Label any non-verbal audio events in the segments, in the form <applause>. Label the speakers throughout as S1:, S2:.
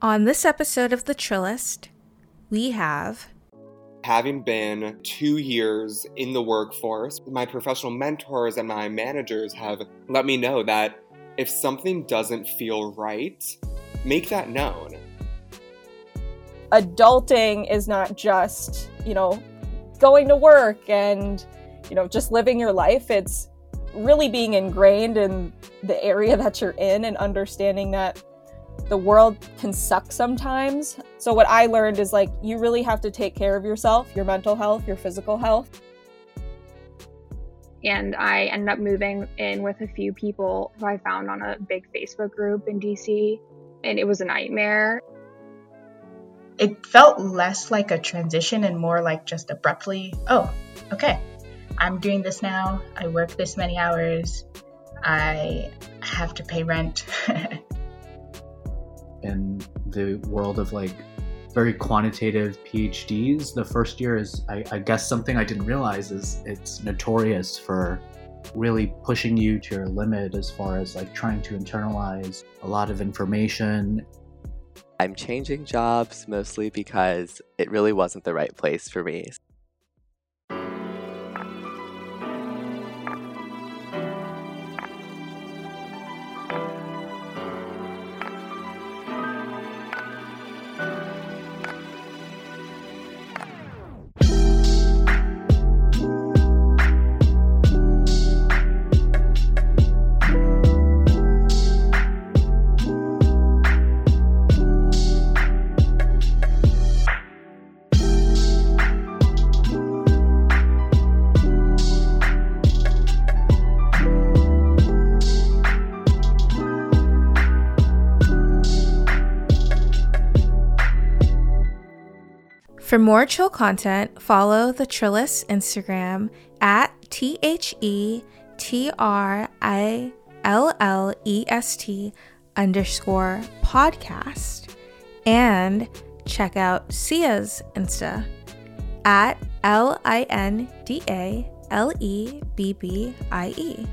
S1: On this episode of The Trillest, we have.
S2: Having been two years in the workforce, my professional mentors and my managers have let me know that if something doesn't feel right, make that known.
S3: Adulting is not just, you know, going to work and, you know, just living your life. It's really being ingrained in the area <laughs> that you're in and understanding that the world can suck sometimes. So, what I learned is like, you really have to take care of yourself, your mental health, your physical health.
S4: And I ended up moving in with a few people who I found on a big Facebook group in DC, and it was a nightmare.
S5: It felt less like a transition and more like just abruptly, oh, okay, I'm doing this now. I work this many hours. I have to pay rent. <laughs>
S6: in the world of like very quantitative PhDs, the first year is, I, I, guess, something I didn't realize is it's notorious for really pushing you to your limit as far as like trying to internalize a lot of information.
S7: I'm changing jobs mostly because it really wasn't the right place for me.
S1: For more chill content, follow the Trillest Instagram at T H E T R I L L E S T underscore podcast. And check out Sia's Insta at L I N D A L E B B I E.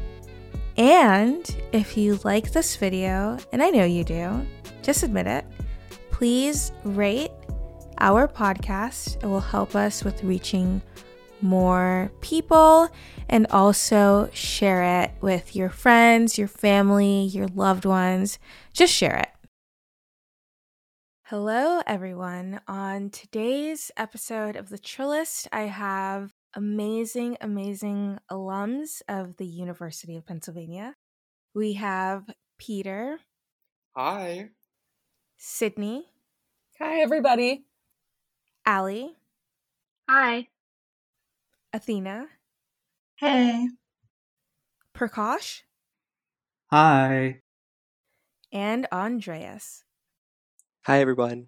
S1: And if you like this video, and I know you do, just admit it, please rate our podcast. It will help us with reaching more people and also share it with your friends, your family, your loved ones. Just share it. Hello, everyone. On today's episode of The Trillest, I have amazing, amazing alums of the University of Pennsylvania. We have Peter.
S2: Hi.
S1: Sydney.
S3: Hi, everybody.
S1: Allie.
S4: Hi.
S1: Athena.
S5: Hey.
S1: Prakash.
S6: Hi.
S1: And Andreas.
S7: Hi, everyone.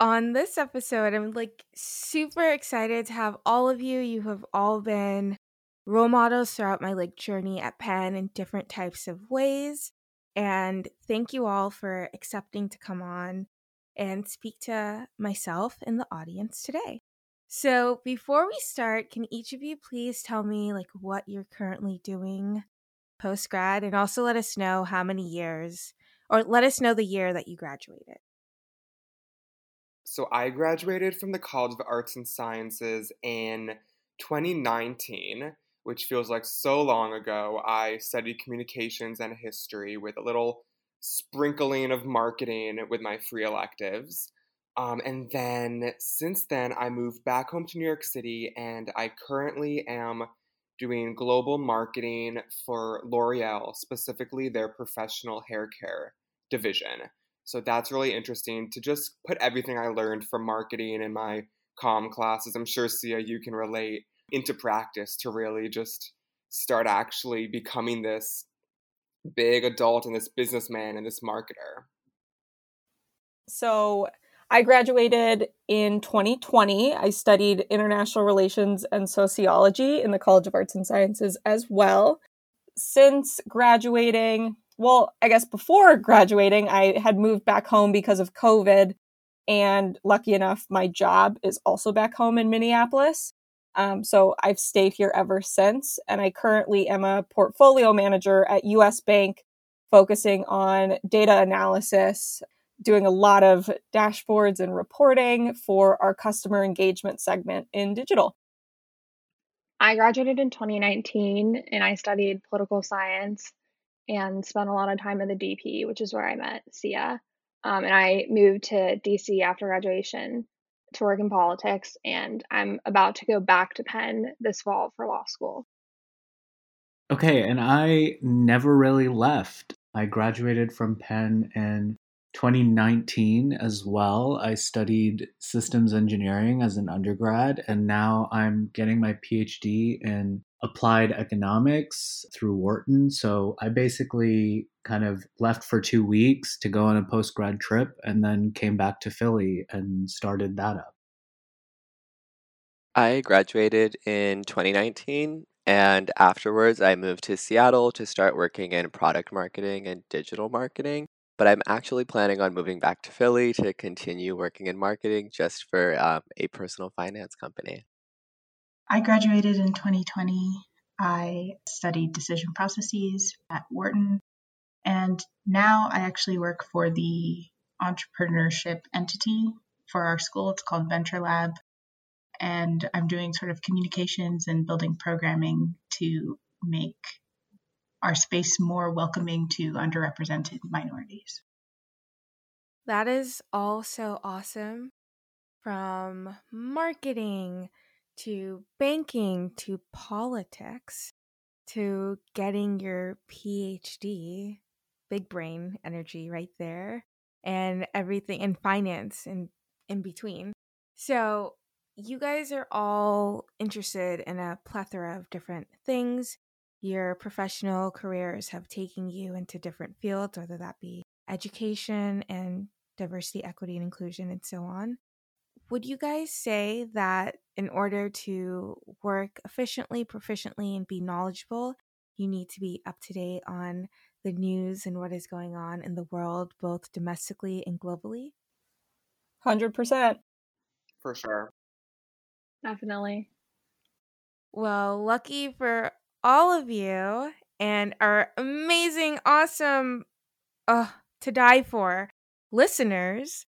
S1: On this episode, I'm like super excited to have all of you. You have all been role models throughout my like journey at Penn in different types of ways. And thank you all for accepting to come on and speak to myself and the audience today. So, before we start, can each of you please tell me like what you're currently doing post grad and also let us know how many years or let us know the year that you graduated.
S2: So, I graduated from the College of Arts and Sciences in 2019, which feels like so long ago. I studied communications and history with a little sprinkling of marketing with my free electives. Um, and then since then, I moved back home to New York City, and I currently am doing global marketing for L'Oreal, specifically their professional hair care division. So that's really interesting to just put everything I learned from marketing in my com classes. I'm sure, Sia, you can relate into practice to really just start actually becoming this big adult and this businessman and this marketer?
S3: So, I graduated in 2020. I studied international relations and sociology in the College of Arts and Sciences as well. Since graduating, well, I guess before graduating, I had moved back home because of COVID. And lucky enough, my job is also back home in Minneapolis. Um, so I've stayed here ever since, and I currently am a portfolio manager at US Bank, focusing on data analysis, doing a lot of dashboards and reporting for our customer engagement segment in digital.
S4: I graduated in 2019 and I studied political science and spent a lot of time in the DP, which is where I met Sia. Um, and I moved to DC after graduation to work in politics, and I'm about to go back to Penn this fall for law school.
S6: Okay, and I never really left. I graduated from Penn in 2019 as well. I studied systems engineering as an undergrad, and now I'm getting my PhD in applied economics through Wharton. So I basically kind of left for two weeks to go on a post grad trip and then came back to Philly and started that up.
S7: I graduated in 2019 and afterwards I moved to Seattle to start working in product marketing and digital marketing. But I'm actually planning on moving back to Philly to continue working in marketing just for um, a personal finance company.
S5: I graduated in 2020. I studied decision processes at Wharton. And now I actually work for the entrepreneurship entity for our school. It's called Venture Lab and I'm doing sort of communications and building programming to make our space more welcoming to underrepresented minorities.
S1: That is all so awesome. From marketing to banking to politics to getting your PhD, big brain energy right there, and everything in finance and in between. So, you guys are all interested in a plethora of different things. Your professional careers have taken you into different fields, whether that be education and diversity, equity, and inclusion, and so on. Would you guys say that in order to work efficiently, proficiently, and be knowledgeable, you need to be up to date on the news and what is going on in the world, both domestically and globally?
S3: 100%.
S2: For sure.
S4: Definitely.
S1: Well, lucky for all of you and our amazing, awesome, uh, to die for listeners.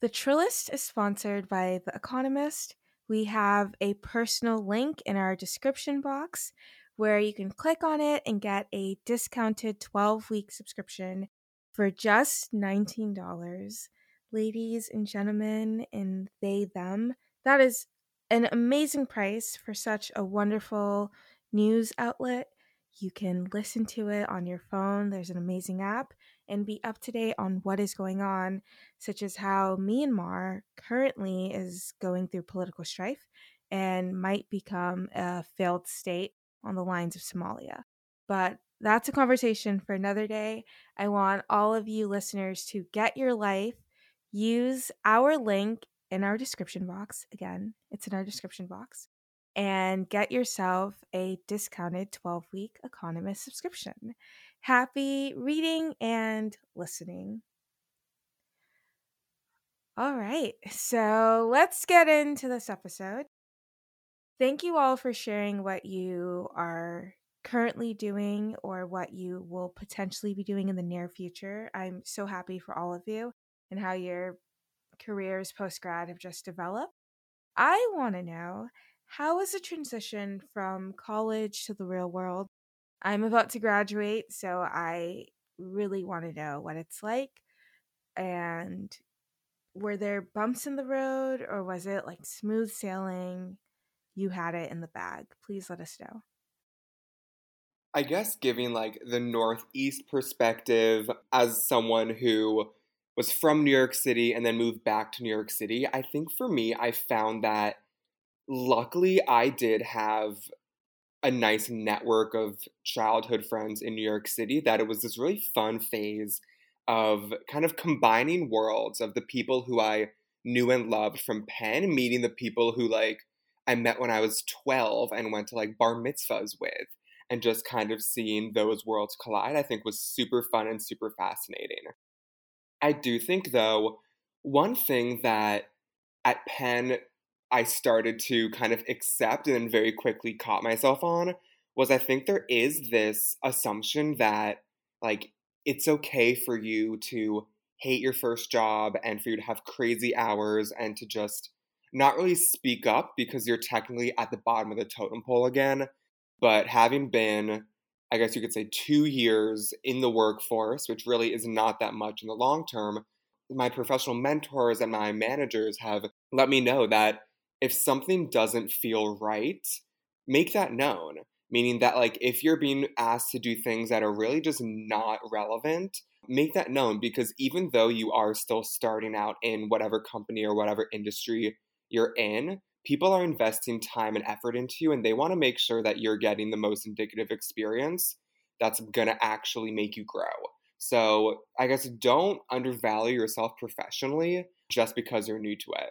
S1: The Trillest is sponsored by The Economist. We have a personal link in our description box where you can click on it and get a discounted 12 week subscription for just $19. Ladies and gentlemen, and they, them, that is an amazing price for such a wonderful news outlet. You can listen to it on your phone. There's an amazing app and be up to date on what is going on, such as how Myanmar currently is going through political strife and might become a failed state on the lines of Somalia. But that's a conversation for another day. I want all of you listeners to get your life, use our link in our description box. Again, it's in our description box. And get yourself a discounted 12 week Economist subscription. Happy reading and listening. All right, so let's get into this episode. Thank you all for sharing what you are currently doing or what you will potentially be doing in the near future. I'm so happy for all of you and how you're careers post grad have just developed. I want to know how is the transition from college to the real world? I'm about to graduate, so I really want to know what it's like. And were there bumps in the road or was it like smooth sailing? You had it in the bag. Please let us know.
S2: I guess giving like the Northeast perspective as someone who was from New York City and then moved back to New York City, I think for me, I found that luckily I did have a nice network of childhood friends in New York City, that it was this really fun phase of kind of combining worlds of the people who I knew and loved from Penn, meeting the people who like I met when I was 12 and went to like bar mitzvahs with, and just kind of seeing those worlds collide, I think was super fun and super fascinating. I do think, though, one thing that at Penn I started to kind of accept and then very quickly caught myself on was I think there is this assumption that, like, it's okay for you to hate your first job and for you to have crazy hours and to just not really speak up because you're technically at the bottom of the totem pole again. But having been, I guess you could say, two years in the workforce, which really is not that much in the long term, my professional mentors and my managers have let me know that if something doesn't feel right, make that known. Meaning that, like, if you're being asked to do things that are really just not relevant, make that known because even though you are still starting out in whatever company or whatever industry you're in, people are investing time and effort into you and they want to make sure that you're getting the most indicative experience that's going to actually make you grow. So, I guess don't undervalue yourself professionally just because you're new to it.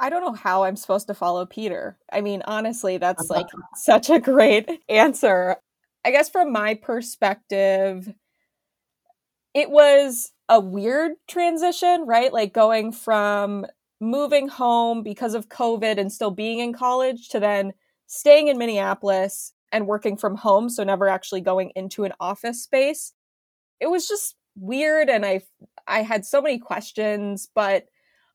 S3: I don't know how I'm supposed to follow Peter. I mean, honestly, that's uh-huh. like <laughs> such a great answer. I guess from my perspective, it was a weird transition, right? Like going from moving home because of COVID and still being in college to then staying in Minneapolis and working from home, so never actually going into an office space. It was just weird and I I had so many questions, but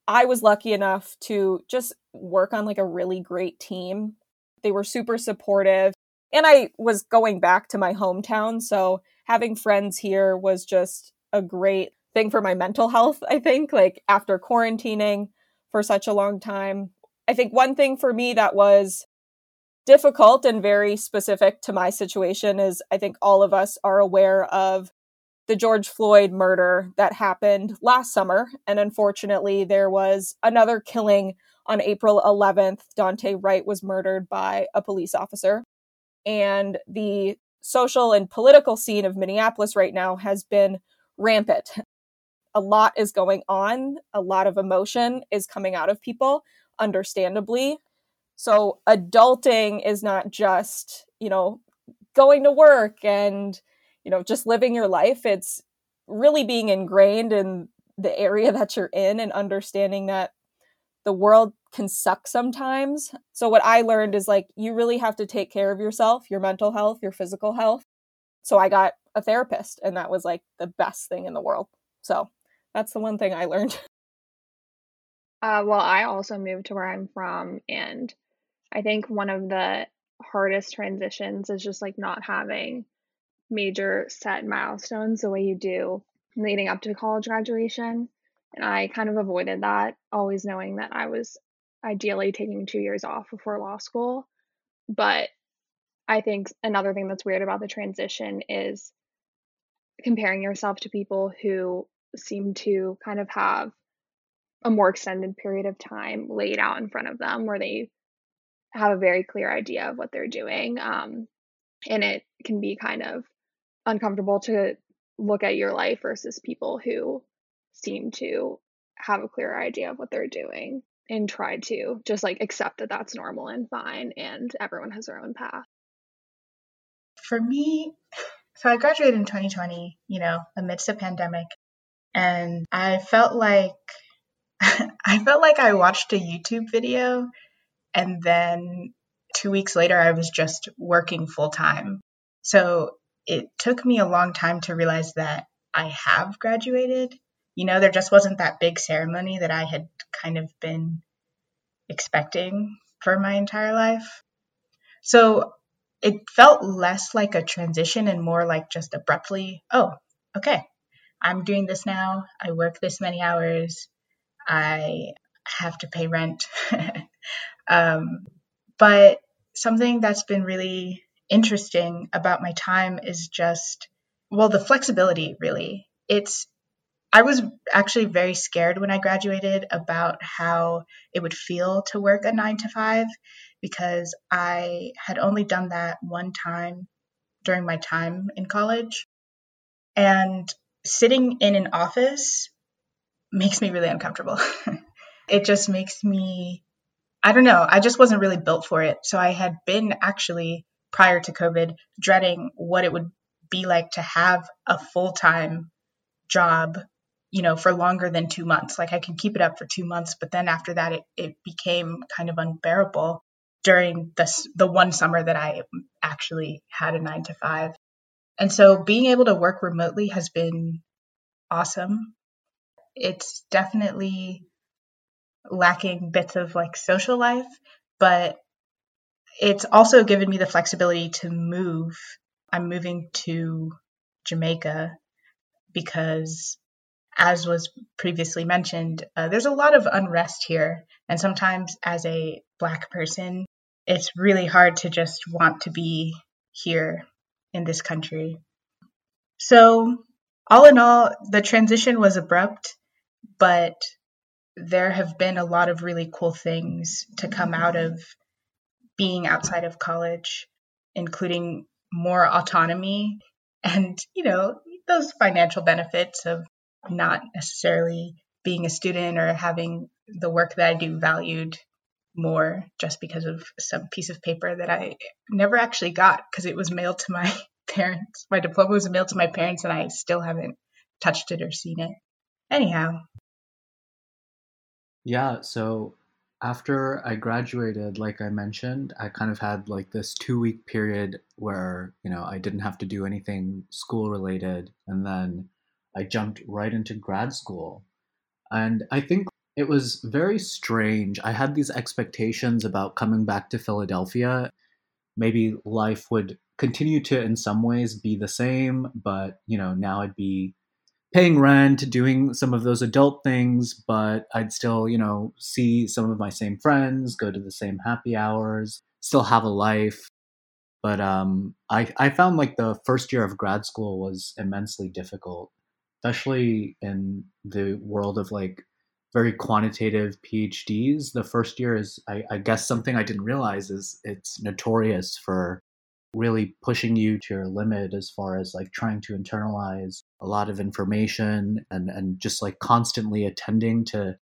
S3: I was lucky enough to just work on like a really great team. They were super supportive and I was going back to my hometown, so having friends here was just a great thing for my mental health, I think, like after quarantining for such a long time. I think one thing for me that was difficult and very specific to my situation is I think all of us are aware of the George Floyd murder that happened last summer. And unfortunately, there was another killing on April 11th. Daunte Wright was murdered by a police officer. And the social and political scene of Minneapolis right now has been rampant a lot is going on, a lot of emotion is coming out of people, understandably. So, adulting is not just, you know, going to work and, you know, just living your life. It's really being ingrained in the area <laughs> that you're in and understanding that the world can suck sometimes. So, what I learned is like, you really have to take care of yourself, your mental health, your physical health. So, I got a therapist, and that was like the best thing in the world. So, that's the one thing I learned. <laughs>
S4: Uh, well, I also moved to where I'm from, and I think one of the hardest transitions is just like not having major set milestones the way you do leading up to college graduation. And I kind of avoided that, always knowing that I was ideally taking two years off before law school. But I think another thing that's weird about the transition is comparing yourself to people who seem to kind of have a more extended period of time laid out in front of them where they have a very clear idea of what they're doing. Um, and it can be kind of uncomfortable to look at your life versus people who seem to have a clear idea of what they're doing and try to just like accept that that's normal and fine and everyone has their own path.
S5: For me, so I graduated in 2020, you know, amidst a pandemic. And I felt like <laughs> I felt like I watched a YouTube video and then 2 weeks later I was just working full time. So it took me a long time to realize that I have graduated. You know, there just wasn't that big ceremony that I had kind of been expecting for my entire life. So it felt less like a transition and more like just abruptly, oh, okay, I'm doing this now. I work this many hours. I have to pay rent. <laughs> um, but something that's been really interesting about my time is just, well, the flexibility, really. It's, I was actually very scared when I graduated about how it would feel to work a nine to five because I had only done that one time during my time in college. And sitting in an office makes me really uncomfortable. <laughs> it just makes me, I don't know, I just wasn't really built for it. So I had been actually, prior to COVID, dreading what it would be like to have a full time job, you know, for longer than two months. Like I could keep it up for two months, but then after that, it, it became kind of unbearable during the, the one summer that I actually had a nine to five. And so being able to work remotely has been awesome. It's definitely lacking bits of like social life, but it's also given me the flexibility to move. I'm moving to Jamaica because, as was previously mentioned, uh, there's a lot of unrest here. And sometimes, as a Black person, it's really hard to just want to be here in this country. So, all in all, the transition was abrupt, but there have been a lot of really cool things to come out of being outside of college, including more autonomy and, you know, those financial benefits of not necessarily being a student or having the work that I do valued more just because of some piece of paper that I never actually got because it was mailed to my <laughs> parents. My diploma was mailed to my parents and I still haven't touched it or seen it. Anyhow.
S6: Yeah, so after I graduated, like I mentioned, I kind of had like this two week period where, you know, I didn't have to do anything school related. And then I jumped right into grad school. And I think it was very strange. I had these expectations about coming back to Philadelphia. Maybe life would continue to, in some ways, be the same, but, you know, now I'd be paying rent, doing some of those adult things, but I'd still, you know, see some of my same friends, go to the same happy hours, still have a life. But um, I, I found like the first year of grad school was immensely difficult, especially in the world of like very quantitative PhDs. The first year is, I, I guess, something I didn't realize is it's notorious for really pushing you to your limit as far as like trying to internalize a lot of information and and just like constantly attending to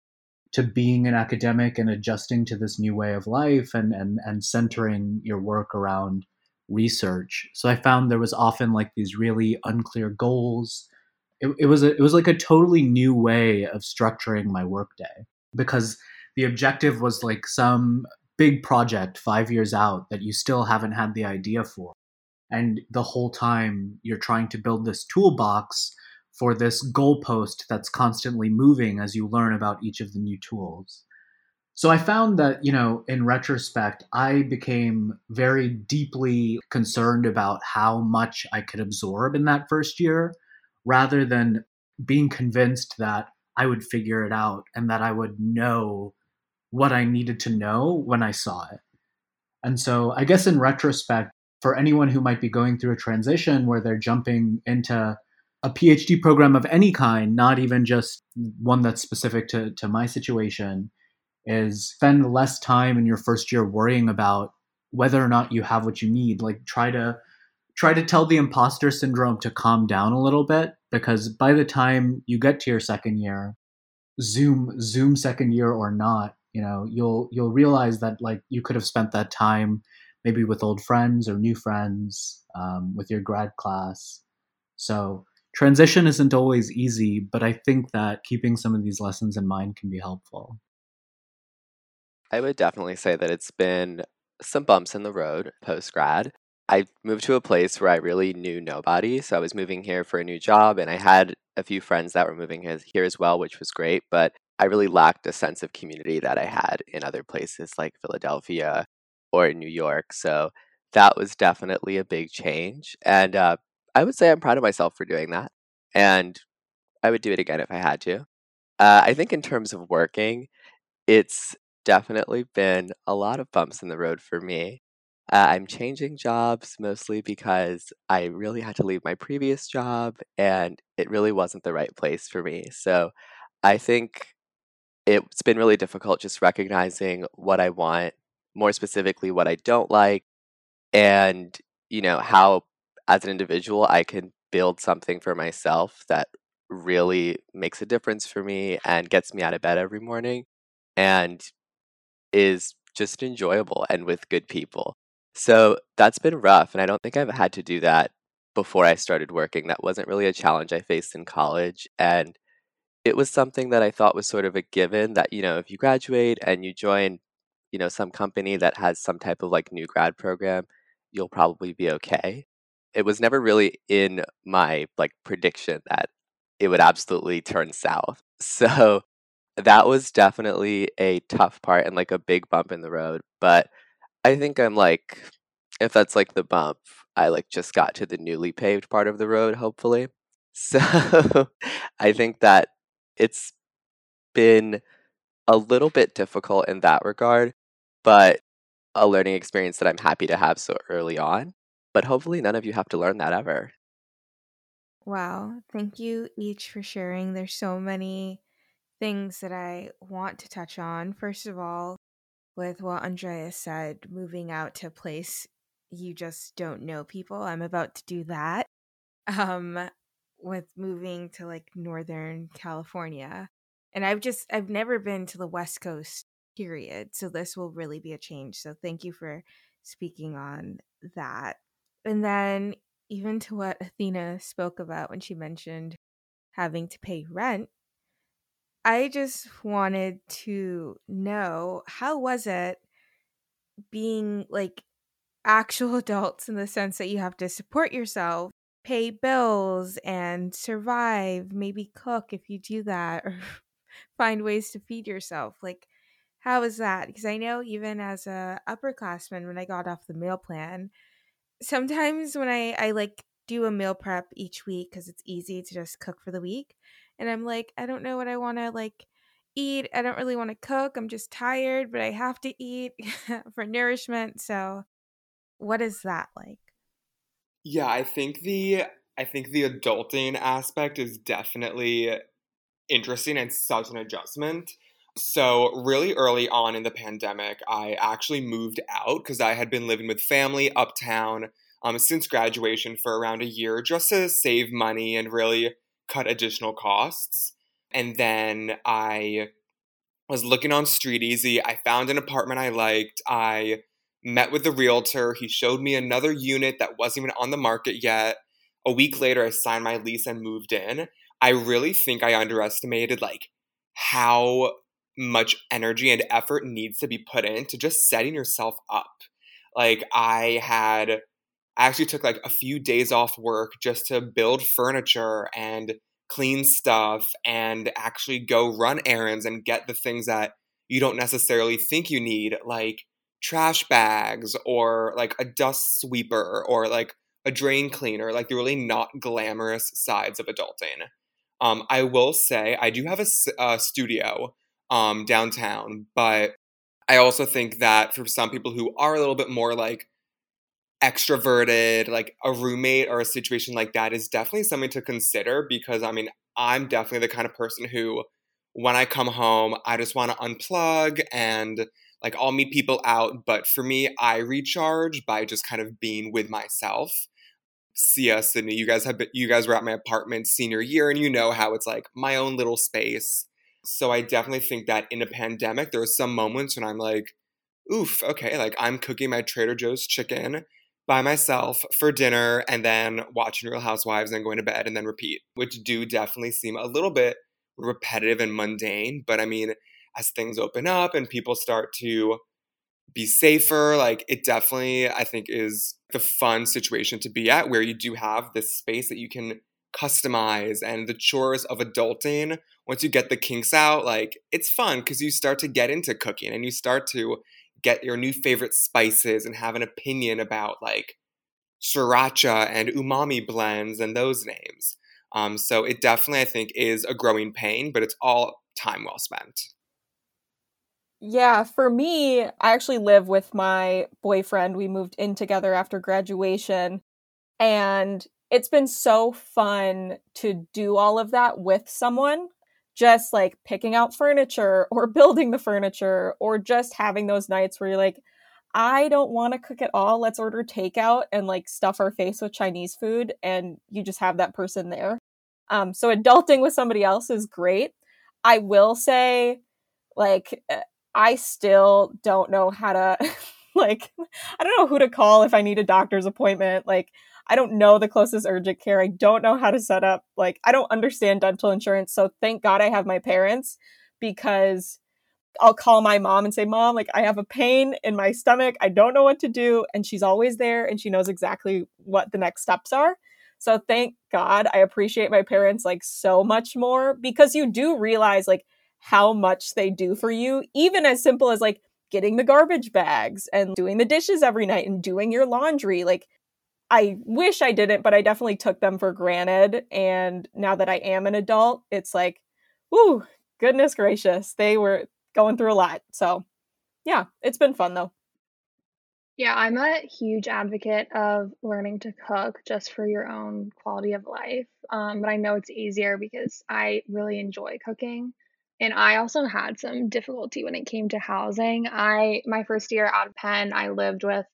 S6: to being an academic and adjusting to this new way of life and and and centering your work around research. So i found there was often like these really unclear goals. It, it was a, it was like a totally new way of structuring my workday because the objective was like some big project five years out that you still haven't had the idea for. And the whole time you're trying to build this toolbox for this goalpost that's constantly moving as you learn about each of the new tools. So I found that, you know, in retrospect, I became very deeply concerned about how much I could absorb in that first year rather than being convinced that I would figure it out and that I would know what I needed to know when I saw it. And so I guess in retrospect, for anyone who might be going through a transition where they're jumping into a PhD program of any kind, not even just one that's specific to, to my situation, is spend less time in your first year worrying about whether or not you have what you need. Like try to try to tell the imposter syndrome to calm down a little bit because by the time you get to your second year, Zoom Zoom second year or not, you know you'll you'll realize that like you could have spent that time maybe with old friends or new friends um, with your grad class. So transition isn't always easy but i think that keeping some of these lessons in mind can be helpful.
S7: I would definitely say that it's been some bumps in the road post grad I moved to a place where I really knew nobody. So I was moving here for a new job and I had a few friends that were moving here as well, which was great. But I really lacked a sense of community that I had in other places like Philadelphia or New York. So that was definitely a big change. And uh, I would say I'm proud of myself for doing that. And I would do it again if I had to. Uh, I think in terms of working, it's definitely been a lot of bumps in the road for me. Uh, I'm changing jobs mostly because I really had to leave my previous job and it really wasn't the right place for me. So I think it's been really difficult just recognizing what I want, more specifically, what I don't like, and, you know, how as an individual I can build something for myself that really makes a difference for me and gets me out of bed every morning and is just enjoyable and with good people. So that's been rough. And I don't think I've had to do that before I started working. That wasn't really a challenge I faced in college. And it was something that I thought was sort of a given that, you know, if you graduate and you join, you know, some company that has some type of like new grad program, you'll probably be okay. It was never really in my like prediction that it would absolutely turn south. <laughs> So that was definitely a tough part and like a big bump in the road. But I think I'm like, if that's like the bump, I like just got to the newly paved part of the road, hopefully. <laughs> So I mm. think that it's been a little bit difficult in that regard, but a learning experience that I'm happy to have so early on. But hopefully, none of you have to learn that ever.
S1: Wow. Thank you each for sharing. There's so many things that I want to touch on. First of all, with what Andrea said, moving out to a place you just don't know people. I'm about to do that. Um with moving to like northern California. And I've just I've never been to the West Coast period. So this will really be a change. So thank you for speaking on that. And then even to what Athena spoke about when she mentioned having to pay rent, I just wanted to know how was it being like actual <laughs> adults in the sense that you have to support yourself, pay bills and survive, maybe cook if you do that or <laughs> find ways to feed yourself. Like how is that? Because I know even as a upperclassman when I got off the meal plan, sometimes when I I like do a meal prep each week cuz it's easy to just cook for the week and I'm like I don't know what I want to like eat. I don't really want to cook. I'm just tired, but I have to eat <laughs> for nourishment. So what is that like?
S2: Yeah, I think the I think the adulting aspect is definitely interesting and such an adjustment. So, really early on in the pandemic, I actually moved out because I had been living with family uptown um, since graduation for around a year just to save money and really cut additional costs. And then I was looking on StreetEasy. I found an apartment I liked. I met with the realtor. He showed me another unit that wasn't even on the market yet. A week later, I signed my lease and moved in. I really think I underestimated like how much energy and effort needs to be put into just setting yourself up. Like I had I actually took like a few days off work just to build furniture and clean stuff and actually go run errands and get the things that you don't necessarily think you need like trash bags or like a dust sweeper or like a drain cleaner like the really not glamorous sides of adulting um, i will say i do have a, a studio um, downtown. But I also think that for some people who are a little bit more like extroverted, like a roommate or a situation like that is definitely something to consider because I mean, I'm definitely the kind of person who, when I come home, I just want to unplug and like I'll meet people out. But for me, I recharge by just kind of being with myself. Sia, Sydney. You guys have been, you guys were at my apartment senior year, and you know how it's like my own little space. So I definitely think that in a pandemic, there are some moments when I'm like, oof, okay, like I'm cooking my Trader Joe's chicken by myself for dinner and then watching Real Housewives and going to bed and then repeat, which do definitely seem a little bit repetitive and mundane. But I mean, as things open up and people start to be safer, like it definitely, I think, is the fun situation to be at where you do have this space that you can customize and the chores of adulting once you get the kinks out like it's fun because you start to get into cooking and you start to get your new favorite spices and have an opinion about like sriracha and umami blends and those names um, so it definitely i think is a growing pain but it's all time well spent
S3: yeah, for me, I actually live with my boyfriend. We moved in together after graduation. And it's been so fun to do all of that with someone just like picking out furniture or <laughs> building the furniture or just having those nights where you're like I don't want to cook at all. Let's order takeout and like stuff our face with Chinese food and you just have that person there. Um so adulting with somebody else is great. I will say like eh, I still don't know how to <laughs> like <laughs> I don't know who to call if I need a doctor's appointment. Like I don't know the closest urgent care. I don't know how to set up, like, I don't understand dental insurance. So thank God I have my parents because I'll call my mom and say, Mom, like, I have a pain in my stomach. I don't know what to do. And she's always there and she knows exactly what the next steps are. So thank God I appreciate my parents like so much more because you do realize like how much they do for you, even as simple as like getting the garbage bags and doing the dishes every night and doing your laundry. Like, I wish I didn't, but I definitely took them for granted. And now that I am an adult, it's like, whoo, goodness gracious, they were going through a lot. So, yeah, it's been fun though.
S4: Yeah, I'm a huge advocate of learning to cook just for your own quality of life. Um, but I know it's easier because I really enjoy cooking. And I also had some difficulty when it came to housing. I my first year out of Penn, I lived with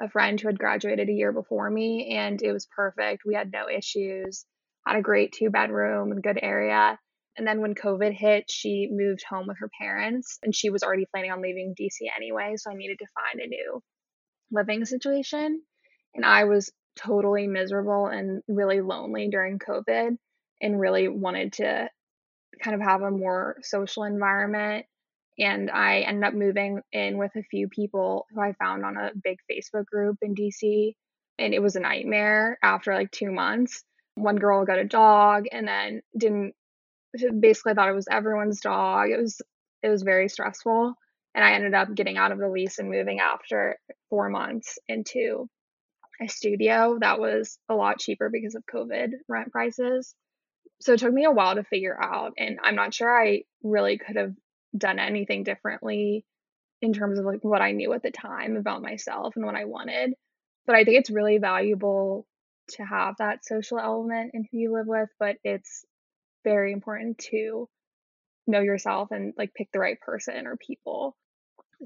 S4: a friend who had graduated a year before me and it was perfect. We had no issues. Had a great two bedroom and good area. And then when COVID hit, she moved home with her parents and she was already planning on leaving DC anyway, so I needed to find a new living situation. And I was totally miserable and really lonely during COVID and really wanted to kind of have a more social environment. And I ended up moving in with a few people who I found on a big Facebook group in DC. And it was a nightmare after like two months. One girl got a dog and then didn't basically thought it was everyone's dog. It was it was very stressful and I ended up getting out of the lease and moving after four months into a studio that was a lot cheaper because of COVID rent prices. So it took me a while to figure out, and I'm not sure I really could have done anything differently in terms of like what I knew at the time about myself and what I wanted. But I think it's really valuable to have that social element in who you live with, but it's very important to know yourself and like pick the right person or people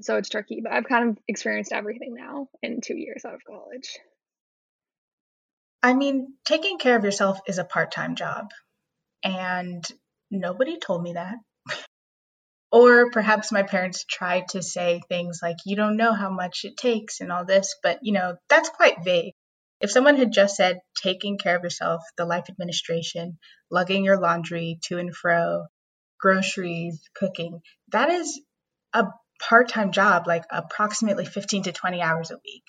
S4: so it's tricky, but I've kind of experienced everything now in two years out of college.
S5: I mean, taking care of yourself is a part time job, and nobody told me that. Or perhaps my parents tried to say things like, you don't know how much it takes and all this, but you know, that's quite vague. If someone had just said taking care of yourself, the life administration, lugging your laundry to and fro, groceries, cooking, that is a part-time job like approximately 15 to 20 hours a week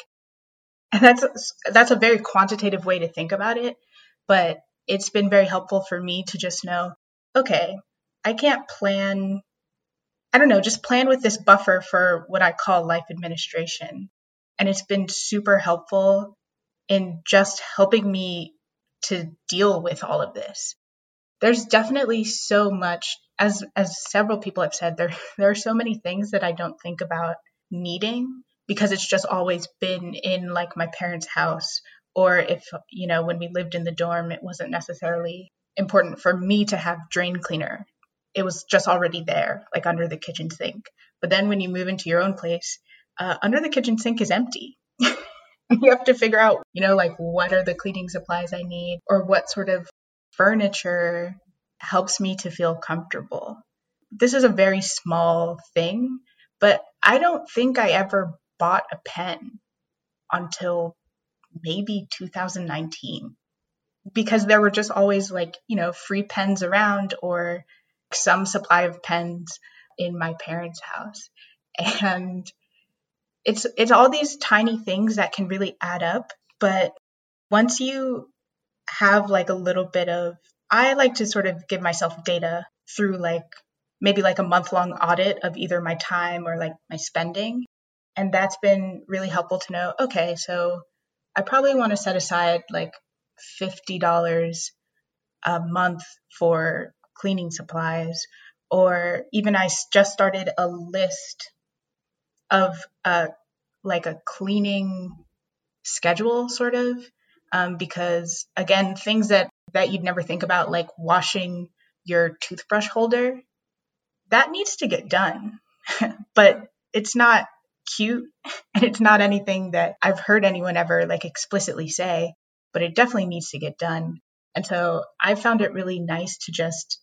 S5: and that's that's a very quantitative way to think about it but it's been very helpful for me to just know okay i can't plan i don't know just plan with this buffer for what i call life administration. And it's been super helpful in just helping me to deal with all of this. There's definitely so much as as several people have said there <laughs> there are so many things that I don't think about needing because it's just always been in like my parents' house or if you know when we lived in the dorm it wasn't necessarily important for me to have drain cleaner it was just already there like under the kitchen sink. But then when you move into your own place uh, under the kitchen sink is empty. <laughs> You have to figure out you know like what are the cleaning supplies i need or what sort of furniture helps me to feel comfortable. This is a very small thing, but I don't think I ever bought a pen until maybe 2019 because there were just always like, you know, free pens around or some supply of pens in my parents' house. And it's it's all these tiny things that can really add up, but once you have like a little bit of I like to sort of give myself data through like maybe like a month long audit of either my time or like my spending. And that's been really helpful to know okay, so I probably want to set aside like $50 a month for cleaning supplies. Or even I just started a list of uh, like a cleaning schedule, sort of, um, because again, things that that you'd never think about, like washing your toothbrush holder, that needs to get done. <laughs> but it's not cute <laughs> and it's not anything that I've heard anyone ever like explicitly say, but it definitely needs to get done. And so I found it really nice to just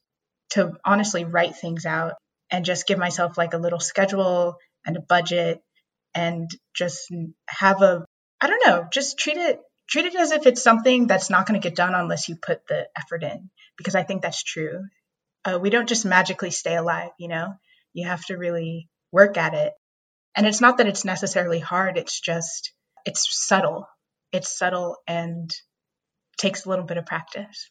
S5: to honestly write things out and just give myself like a little schedule and a budget and just have a I don't know, just treat it treat it as if it's something that's not going to get done unless you put the effort in, because I think that's true. Uh, we don't just magically stay alive, you know? You have to really work at it. And it's not that it's necessarily hard, it's just, it's subtle. It's subtle and takes a little bit of practice.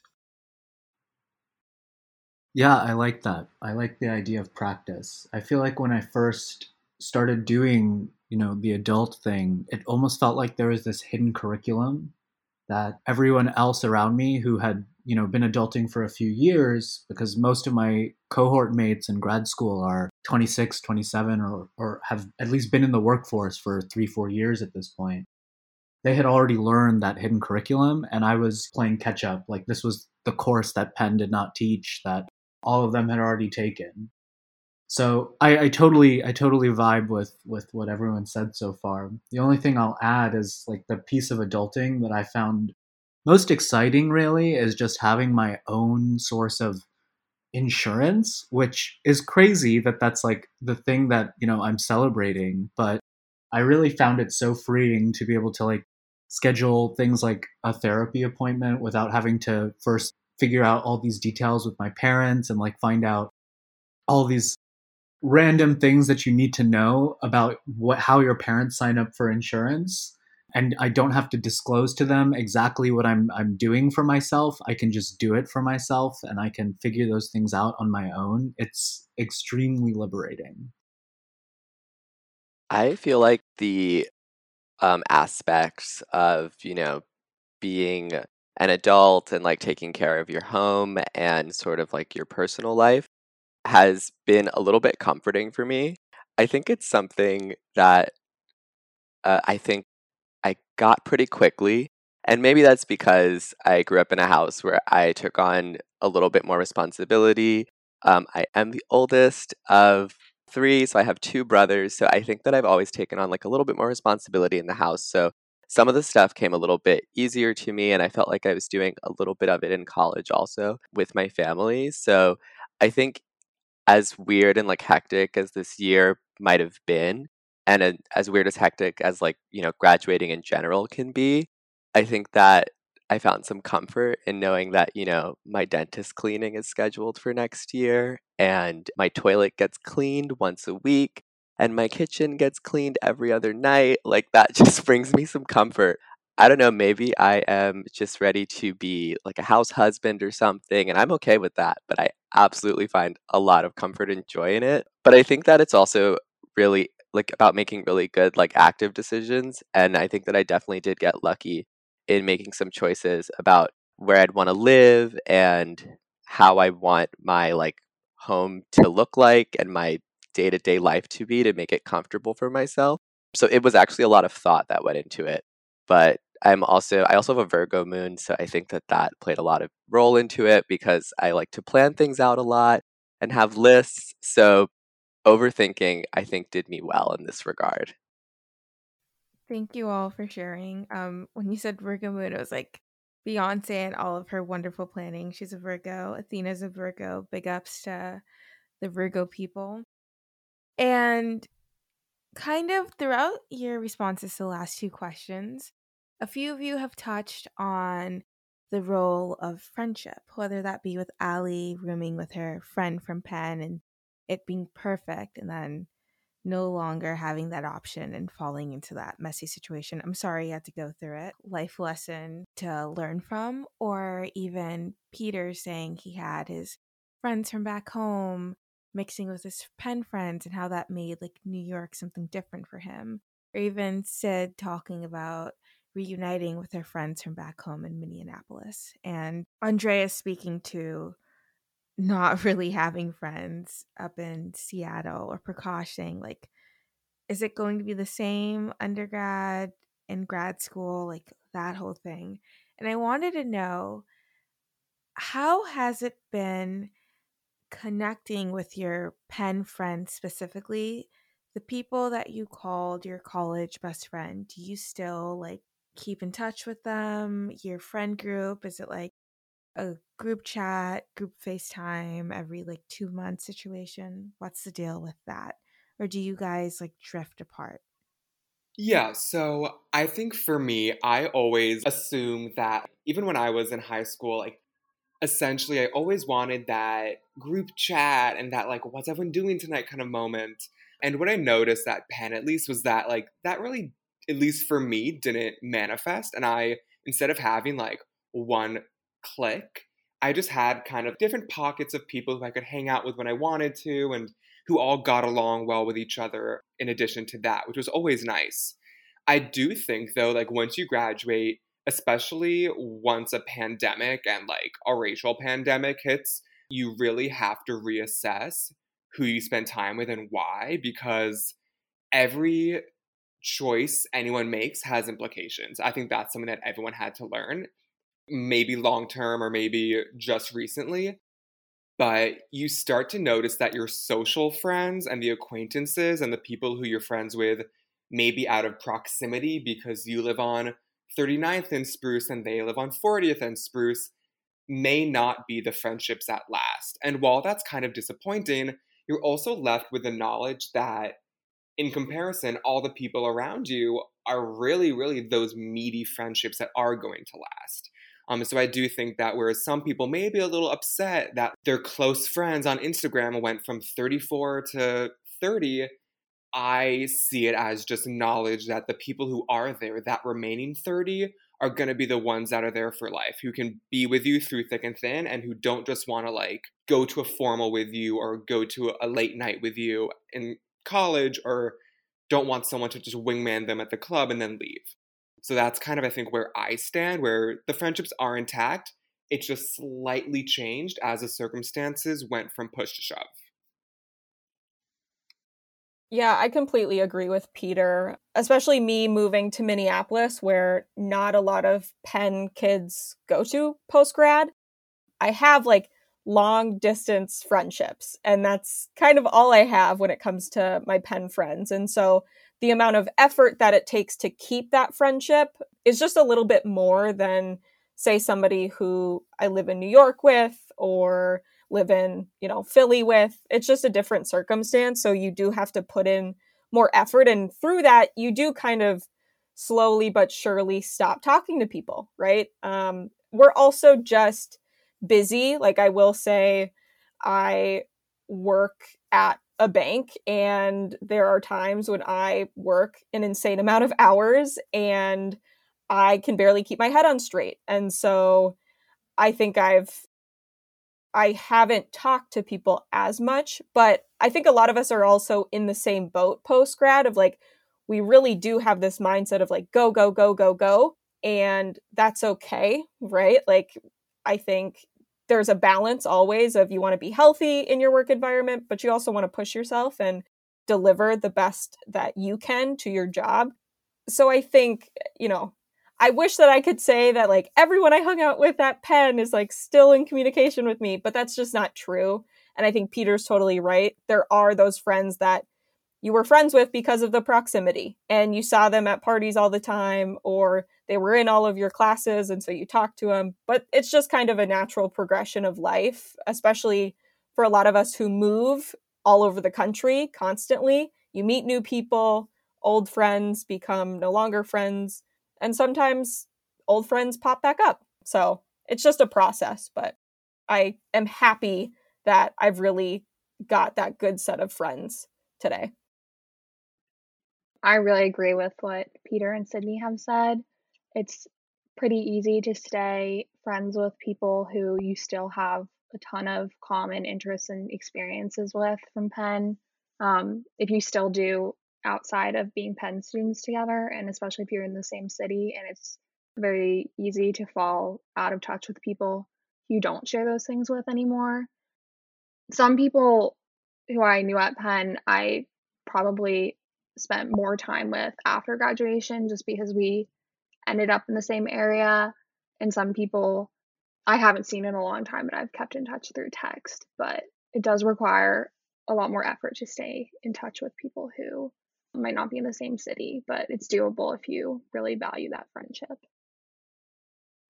S6: Yeah, I like that. I like the idea of practice. I feel like when I first started doing, you know, the adult thing, it almost felt like there was this hidden curriculum that everyone else around me who had, you know, been adulting for a few years because most of my cohort mates in grad school are 26, 27 or or have at least been in the workforce for 3, 4 years at this point. They had already learned that hidden curriculum and I was playing catch up. Like this was the course that Penn did not teach that all of them had already taken. So I, I totally I totally vibe with with what everyone said so far. The only thing I'll add is like the piece of adulting that I found most exciting really is just having my own source of insurance, which is crazy that that's like the thing that, you know, I'm celebrating, but I really found it so freeing to be able to like schedule things like a therapy appointment without having to first figure out all these details with my parents and like find out all these random things that you need to know about what how your parents sign up for insurance and I don't have to disclose to them exactly what I'm I'm doing for myself. I can just do it for myself and I can figure those things out on my own. It's extremely liberating.
S7: I feel like the um, aspects of, you know, being an adult and like taking care of your home and sort of like your personal life has been a little bit comforting for me. I think it's something that uh, I think I got pretty quickly. And maybe that's because I grew up in a house where I took on a little bit more responsibility. Um, I am the oldest of three, so I have two brothers. So I think that I've always taken on like a little bit more responsibility in the house. So some of the stuff came a little bit easier to me, and I felt like I was doing a little bit of it in college also with my family. So I think as weird and like hectic as this year might have been, and as weird as hectic as like, you know, graduating in general can be, I think that I found some comfort in knowing that, you know, my dentist cleaning is scheduled for next year and my toilet gets cleaned once a week and my kitchen gets cleaned every other night. Like that <laughs> just brings me some comfort. I don't know, maybe I am just ready to be like a house husband or something, and I'm okay with that, but I absolutely find a lot of comfort and joy in it. But I think that it's also really like about making really good like active decisions, and I think that I definitely did get lucky in making some choices about where I'd want to live and how I want my like home to look like and my day-to-day life to be to make it comfortable for myself. So it was actually a lot of thought that went into it. But I'm also I also have a Virgo moon, so I think that that played a lot of role into it because I like to plan things out a lot and have lists. So overthinking I think did me well in this regard.
S1: Thank you all for sharing. Um, when you said Virgo moon, it was like Beyonce and all of her wonderful planning. She's a Virgo. Athena's a Virgo. Big ups to the Virgo people. And kind of throughout your responses to the last two questions, a few of you have touched on the role of friendship, whether that be with Ali rooming with her friend from Penn and it being perfect, and then no longer having that option and falling into that messy situation. I'm sorry you had to go through it. Life lesson to learn from, or even Peter saying he had his friends from back home mixing with his Penn friends and how that made like New York something different for him. Or even Sid talking about reuniting with her friends from back home in Minneapolis. And Andrea speaking to not <laughs> really having friends up in Seattle or Prakash saying like, is it going to be the same undergrad and grad school? Like that whole thing. And I wanted to know how has it been connecting with your Penn friends specifically, the people that you called your college best friend, do you still like keep in touch with them? Your friend group, is it like a group chat, group FaceTime every like two months situation? What's the deal with that? Or do you guys like drift apart?
S2: Yeah, so I think for me, I always assume that even when I was in high school, like essentially I always wanted that group chat and that like what's everyone doing tonight kind of moment. And what I noticed that Penn at least was that like that really at least for me didn't manifest and I instead of having like one click, I just had kind of different pockets of people who I could hang out with when I wanted to and who all got along well with each other in addition to that, which was always nice. I do think though, like once you graduate, especially once a pandemic and like a racial pandemic hits, you really have to reassess who you spend time with and why because every choice anyone makes has implications. I think that's something that everyone had to learn, maybe long term or maybe just recently. But you start to notice that your social friends and the acquaintances and the people who you're friends with may be out of proximity because you live on 39th and Spruce and they live on 40th and Spruce may not be the friendships that last. And while that's kind of disappointing, you're also left with the knowledge that in comparison, all the people around you are really, really those meaty friendships that are going to last. Um, so I do think that whereas some people may be a little upset that their close friends on Instagram went from 34 to 30, I see it as just knowledge that the people who are there, that remaining 30, are going to be the ones that are there for life, who can be with you through thick and thin, and who don't just want to like go to a formal with you or go to a late night with you in college or don't want someone to just wingman them at the club and then leave. So that's kind of, I think, where I stand, where the friendships are intact. It's just slightly changed as the circumstances went from push to shove.
S3: Yeah, I completely agree with Peter, especially me moving to Minneapolis, where not a lot of Penn kids go to post grad. I have like long distance friendships, and that's kind of all I have when it comes to my Penn friends. And so the amount of effort that it takes to keep that friendship is just a little bit more than, say, somebody who I live in New York with or live in, you know, Philly with. It's just a different circumstance. So you do have to put in more effort. And through that, you do kind of slowly but surely stop talking to people, right? Um, we're also just busy. Like I will say, I work at a bank and there are times when I work an insane amount of hours and I can barely keep my head on straight. And so I think I've I haven't talked to people as much, but I think a lot of us are also in the same boat post grad of like, we really do have this mindset of like, go, go, go, go, go. And that's okay, right? Like, I think there's a balance always of you want to be healthy in your work environment, but you also want to push yourself and deliver the best that you can to your job. So I think, you know, I wish that I could say that like everyone I hung out with at Penn is like still in communication with me, but that's just not true. And I think Peter's totally right. There are those friends that you were friends with because of the proximity and you saw them at parties all the time or they were in all of your classes and so you talked to them. But it's just kind of a natural progression of life, especially for a lot of us who move all over the country constantly. You meet new people, old friends become no longer friends and sometimes old friends pop back up. So it's just a process, but I am happy that I've really got that good set of friends today.
S4: I really agree with what Peter and Sydney have said. It's pretty easy to stay friends with people who you still have a ton of common interests and experiences with from Penn. Um, if you still do outside of being Penn students together, and especially if you're in the same city and it's very easy to fall out of touch with people you don't share those things with anymore. Some people who I knew at Penn, I probably spent more time with after graduation just because we ended up in the same area. And some people I haven't seen in a long time, but I've kept in touch through text. But it does require a lot more effort to stay in touch with people who might not be in the same city, but it's doable if you really value that friendship.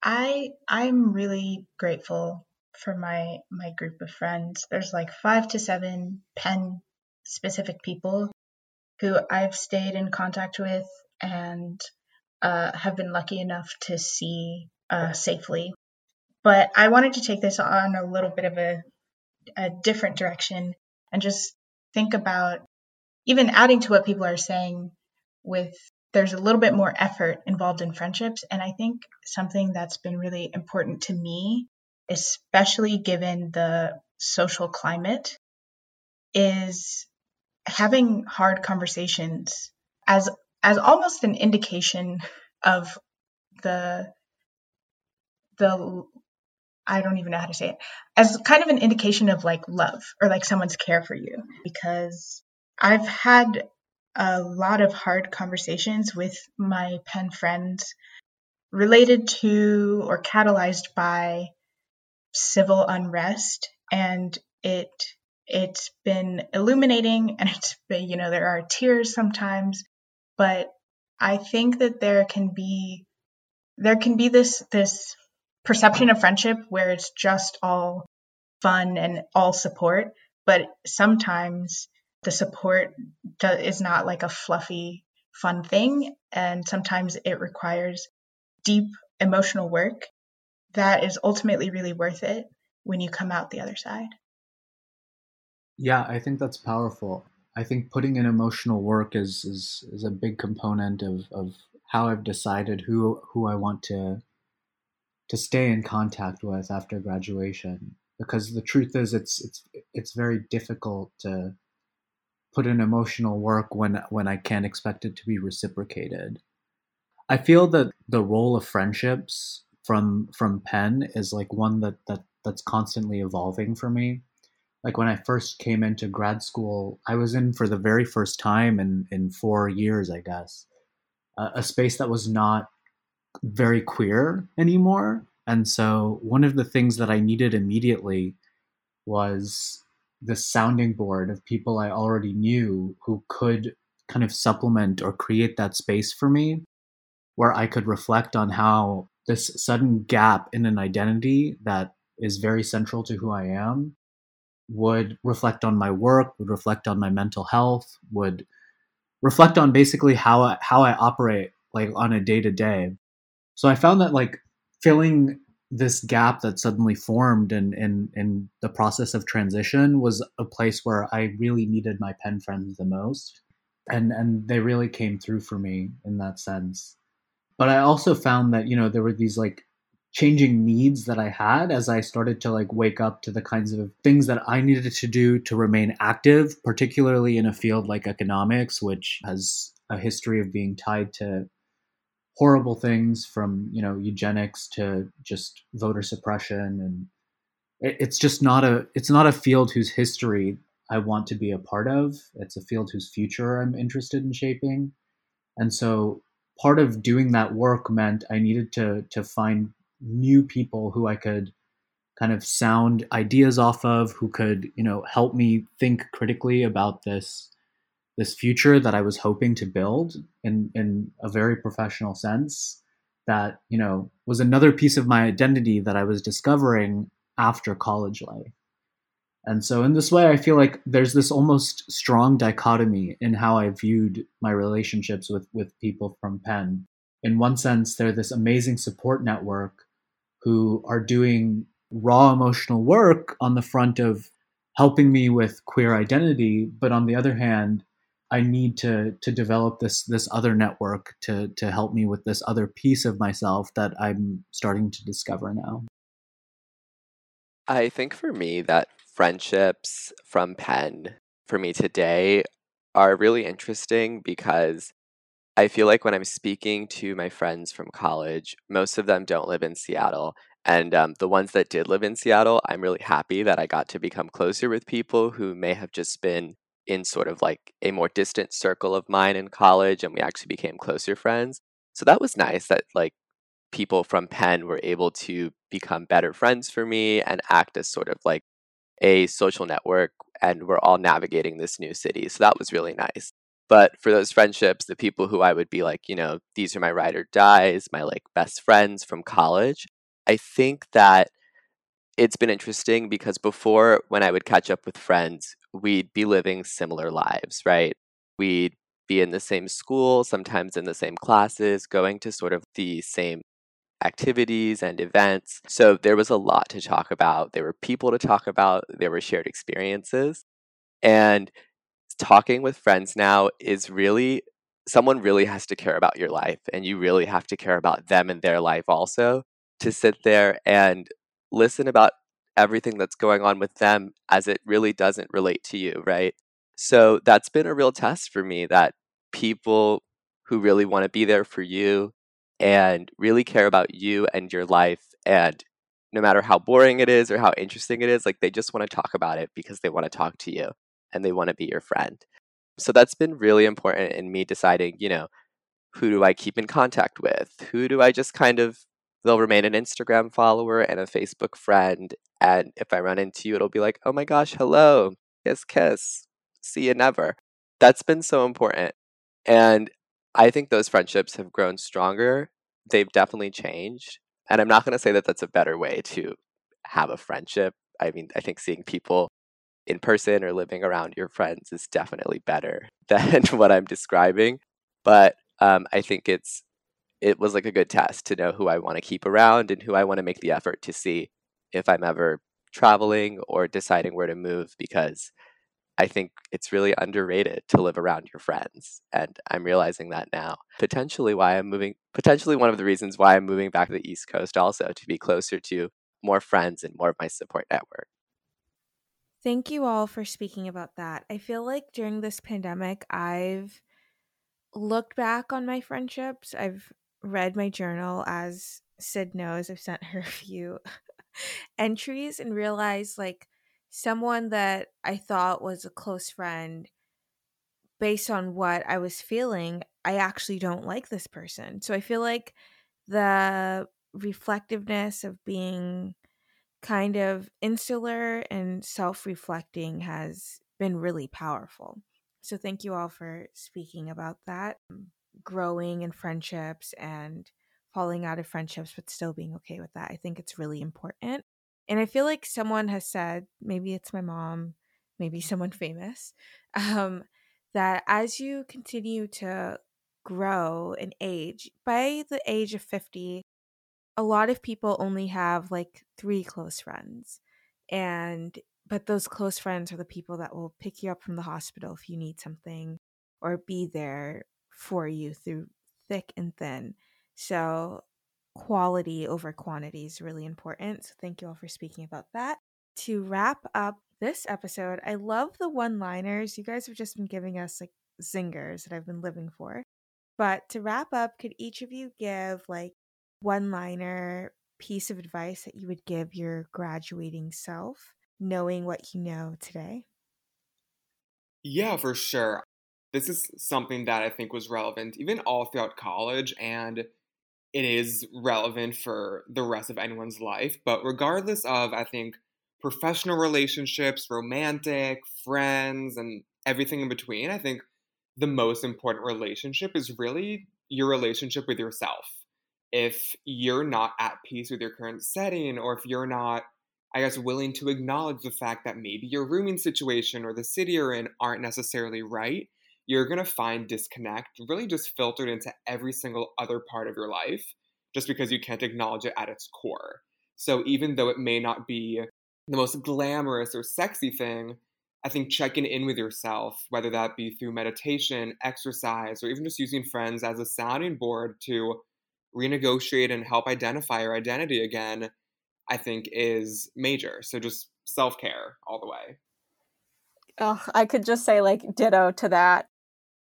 S5: I I'm really grateful for my my group of friends. There's like 5 to 7 Penn specific people who I've stayed in contact with and uh, have been lucky enough to see uh, safely. But I wanted to take this on a little bit of a, a different direction and just think about even adding to what people are saying with there's a little bit more effort involved in friendships. And I think something that's been really important to me, especially given the social climate, is having hard conversations as as almost an indication of the the I don't even know how to say it as kind of an indication of like love or like someone's care for you because I've had a lot of hard conversations with my Penn friends related to or catalyzed by civil unrest and it it's been illuminating and <laughs> it's been you know there are tears sometimes but i think that there can be there can be this this perception of friendship where it's just all fun and all support but sometimes the support is not like a fluffy fun thing and sometimes it requires deep emotional work that is ultimately really worth it when you come out the other side.
S6: Yeah i think that's powerful. I think putting in emotional work is is, is a big component of, of how i've decided who who i want to to stay in contact with after graduation because the truth is it's it's it's very difficult to put in emotional work when when I can't expect it to be reciprocated. I feel that the role of friendships from from Penn is like one that that that's constantly evolving for me. Like when I first came into grad school, I was in for the very first time in in 4 years, I guess. A space that was not very queer anymore. And so one of the things that I needed immediately was the sounding board of people I already knew who could kind of supplement or create that space for me where I could reflect on how this sudden gap in an identity that is very central to who I am would reflect on my work, would reflect on my mental health, would reflect on basically how I, how I operate like on a day to day. So I found that like filling this gap that suddenly formed in, in in the process of transition was a place where I really needed my Penn friends the most. And and they really came through for me in that sense. But I also found that, you know, there were these like changing needs that I had as I started to like wake up to the kinds of things that I needed to do to remain active, particularly in a field like economics, which has a history of being tied to horrible things from you know eugenics to just voter suppression and it, it's just not a it's not a field whose history i want to be a part of. It's a field whose future i'm interested in shaping. And so part of doing that work meant i needed to to find new people who i could kind of sound ideas off of who could you know help me think critically about this this future that I was hoping to build in in a very professional sense that you know was another piece of my identity that I was discovering after college life. And so in this way I feel like there's this almost strong dichotomy in how I viewed my relationships with with people from Penn. In one sense they're this amazing support network who are doing raw emotional work on the front of helping me with queer identity, but on the other hand I need to to develop this this other network to to help me with this other piece of myself that I'm starting to discover now.
S7: I think for me that friendships from Penn for me today are really interesting because I feel like when I'm speaking to my friends from college, most of them don't live in Seattle. And um, the ones that did live in Seattle, I'm really happy that I got to become closer with people who may have just been in sort of like a more distant circle of mine in college and we actually became closer friends. So that was nice that like people from Penn were able to become better friends for me and act as sort of like a social network and we're all navigating this new city. So that was really nice. But for those friendships, the people who I would be like, you know, these are my ride or dies, my like best friends from college, I think that it's been interesting because before when I would catch up with friends, we'd be living similar lives, right? We'd be in the same school, sometimes in the same classes, going to sort of the same activities and events. So there was a lot to talk about. There were people to talk about, there were shared experiences. And talking with friends now is really someone really has to care about your life and you really have to care about them and their life also to sit there and listen about everything that's going on with them as it really doesn't relate to you, right? So that's been a real test for me that people who really want to be there for you and really care about you and your life and no matter how boring it is or how interesting it is like they just want to talk about it because they want to talk to you and they want to be your friend so that's been really important in me deciding you know who do i keep in contact with who do i just kind of they'll remain an instagram follower and a facebook friend and if i run into you it'll be like oh my gosh hello kiss kiss see you never that's been so important and I think those friendships have grown stronger. They've definitely changed. And I'm not going to say that that's a better way to have a friendship. I mean, I think seeing people in person or living around your friends is definitely better <laughs> than what I'm describing. But um, I think it's it was like a good test to know who I want to keep around and who I want to make the effort to see if I'm ever traveling or deciding where to move because I think it's really underrated to live around your friends. And I'm realizing that now. Potentially why I'm moving, potentially one of the reasons why I'm moving back to the East Coast also to be closer to more friends and more of my support network.
S1: Thank you all for speaking about that. I feel like during this pandemic, I've looked back on my friendships. I've read my journal, as Sid knows. I've sent her a few <laughs> entries and realized like someone that I thought was a close friend based on what I was feeling, I actually don't like this person. So I feel like the reflectiveness of being kind of insular and self reflecting has been really powerful. So thank you all for speaking about that. Growing in friendships and falling out of friendships, but still being okay with that. I think it's really important. And I feel like someone has said, maybe it's my mom, maybe someone famous, <laughs> um, that as you continue to grow and age, by the age of 50, a lot of people only have like three close friends. And, but those close friends are the people that will pick you up from the hospital if you need something or be there for you through thick and thin. So quality over quantity is really important. So thank you all for speaking about that. To wrap up this episode, I love the one liners. You guys have just been giving us like zingers that I've been living for. But to wrap up, could each of you give like one liner piece of advice that you would give your graduating self, knowing what you know today?
S2: Yeah, for sure. This is something that I think was relevant even all throughout college and it is relevant for the rest of anyone's life. But regardless of, I think, professional relationships, romantic, friends, and everything in between, I think the most important relationship is really your relationship with yourself. If you're not at peace with your current setting, or if you're not, I guess, willing to acknowledge the fact that maybe your rooming situation or the city you're in aren't necessarily right, you're going to find disconnect really just filtered into every single other part of your life just because you can't acknowledge it at its core. So even though it may not be the most glamorous or sexy thing, I think checking in with yourself, whether that be through meditation, exercise, or even just using friends as a sounding board to renegotiate and help identify your identity again, I think is major. So just self care all the way.
S3: Oh, I could just say like ditto to that.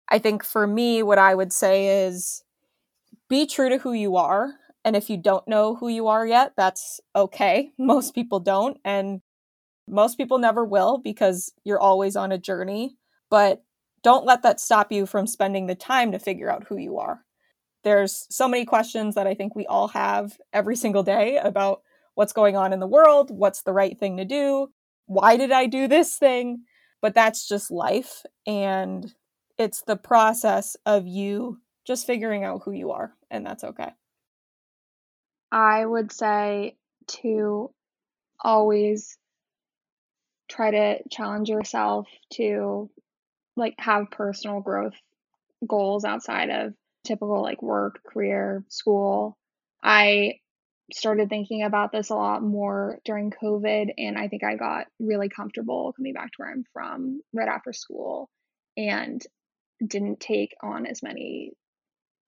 S3: I think for me, what I would say is be true to who you are. And if you don't know who you are yet, that's okay. <laughs> Most people don't. And most people never will because you're always on a journey. But don't let that stop you from spending the time to figure out who you are. There's so many questions that I think we all have every single day about what's going on in the world, what's the right thing to do, why did I do this thing? But that's just life. And it's the process of you just figuring out who you are, and that's okay.
S4: I would say to always try to challenge yourself to like have personal growth goals outside of typical like work, career, school. I started thinking about this a lot more during COVID, and I think I got really comfortable coming back to where I'm from right after school. And didn't take on as many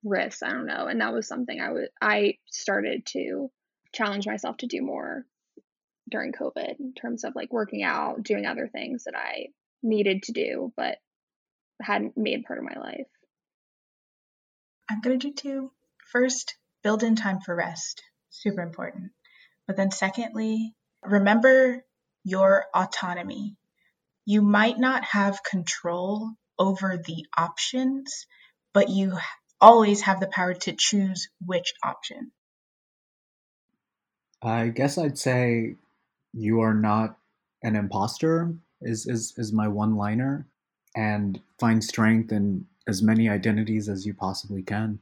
S4: risks. I don't know. And that was something I was I started to challenge myself to do more during COVID in terms of like working out, doing other things that I needed to do but hadn't made part of my life.
S5: I'm going to do two. First, build in time for rest. Super important. But then, secondly, remember your autonomy. You might not have control over the options, but you always have the power to choose which option.
S6: I guess I'd say you are not an imposter is is, is my one liner and find strength in as many identities as you possibly can.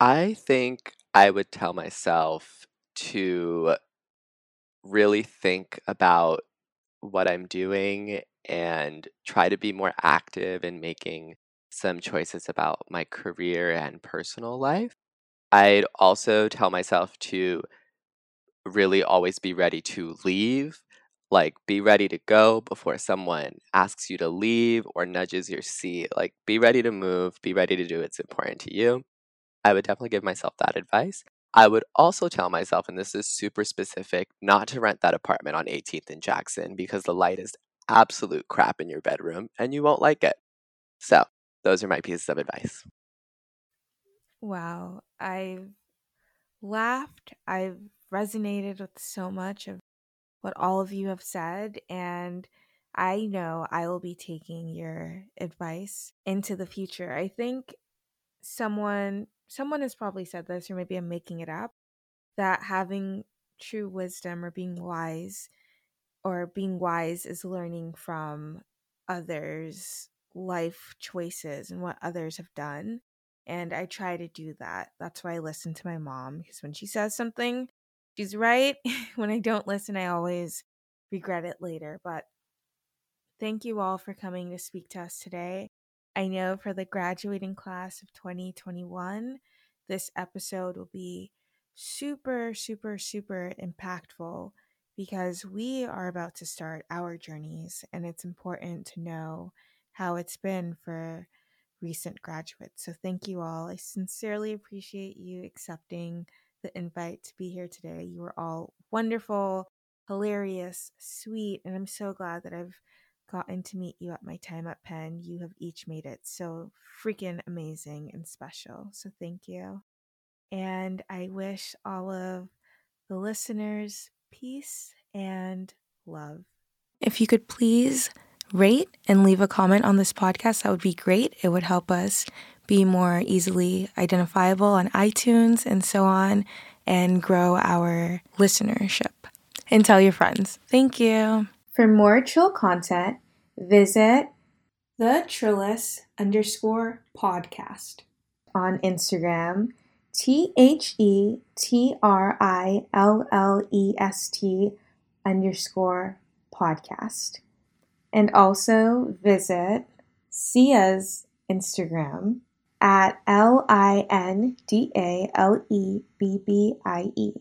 S7: I think I would tell myself to really think about what I'm doing and try to be more active in making some choices about my career and personal life. I'd also tell myself to really always be ready to leave, like be ready to go before someone asks you to leave or nudges your seat. Like be ready to move, be ready to do what's important to you. I would definitely give myself that advice. I would also tell myself, and this is super specific, not to rent that apartment on 18th and Jackson because the light is absolute crap in your bedroom and you won't like it. So, those are my pieces of advice.
S1: Wow. I've laughed. I've resonated with so much of what all of you have said. And I know I will be taking your advice into the future. I think someone someone has probably said this or maybe I'm making it up that having true wisdom or being wise or being wise is learning from others life choices and what others have done and I try to do that. That's why I listen to my mom because when she says something, she's right. <laughs> when I don't listen, I always regret it later. But thank you all for coming to speak to us today. I know for the graduating class of 2021, this episode will be super, super, super impactful because we are about to start our journeys, and it's important to know how it's been for recent graduates. So, thank you all. I sincerely appreciate you accepting the invite to be here today. You were all wonderful, hilarious, sweet, and I'm so glad that I've gotten to meet you at my time at Penn. You have each made it so freaking amazing and special. So thank you. And I wish all of the listeners peace and love. If you could please rate and leave a comment on this podcast, that would be great. It would help us be more easily identifiable on iTunes and so on, and grow our listenership. And tell your friends. Thank you. For more chill content, visit the Trillest underscore podcast on Instagram, T H E T R I L L E S T underscore podcast. And also visit Sia's Instagram at L I N D A L E B B I E.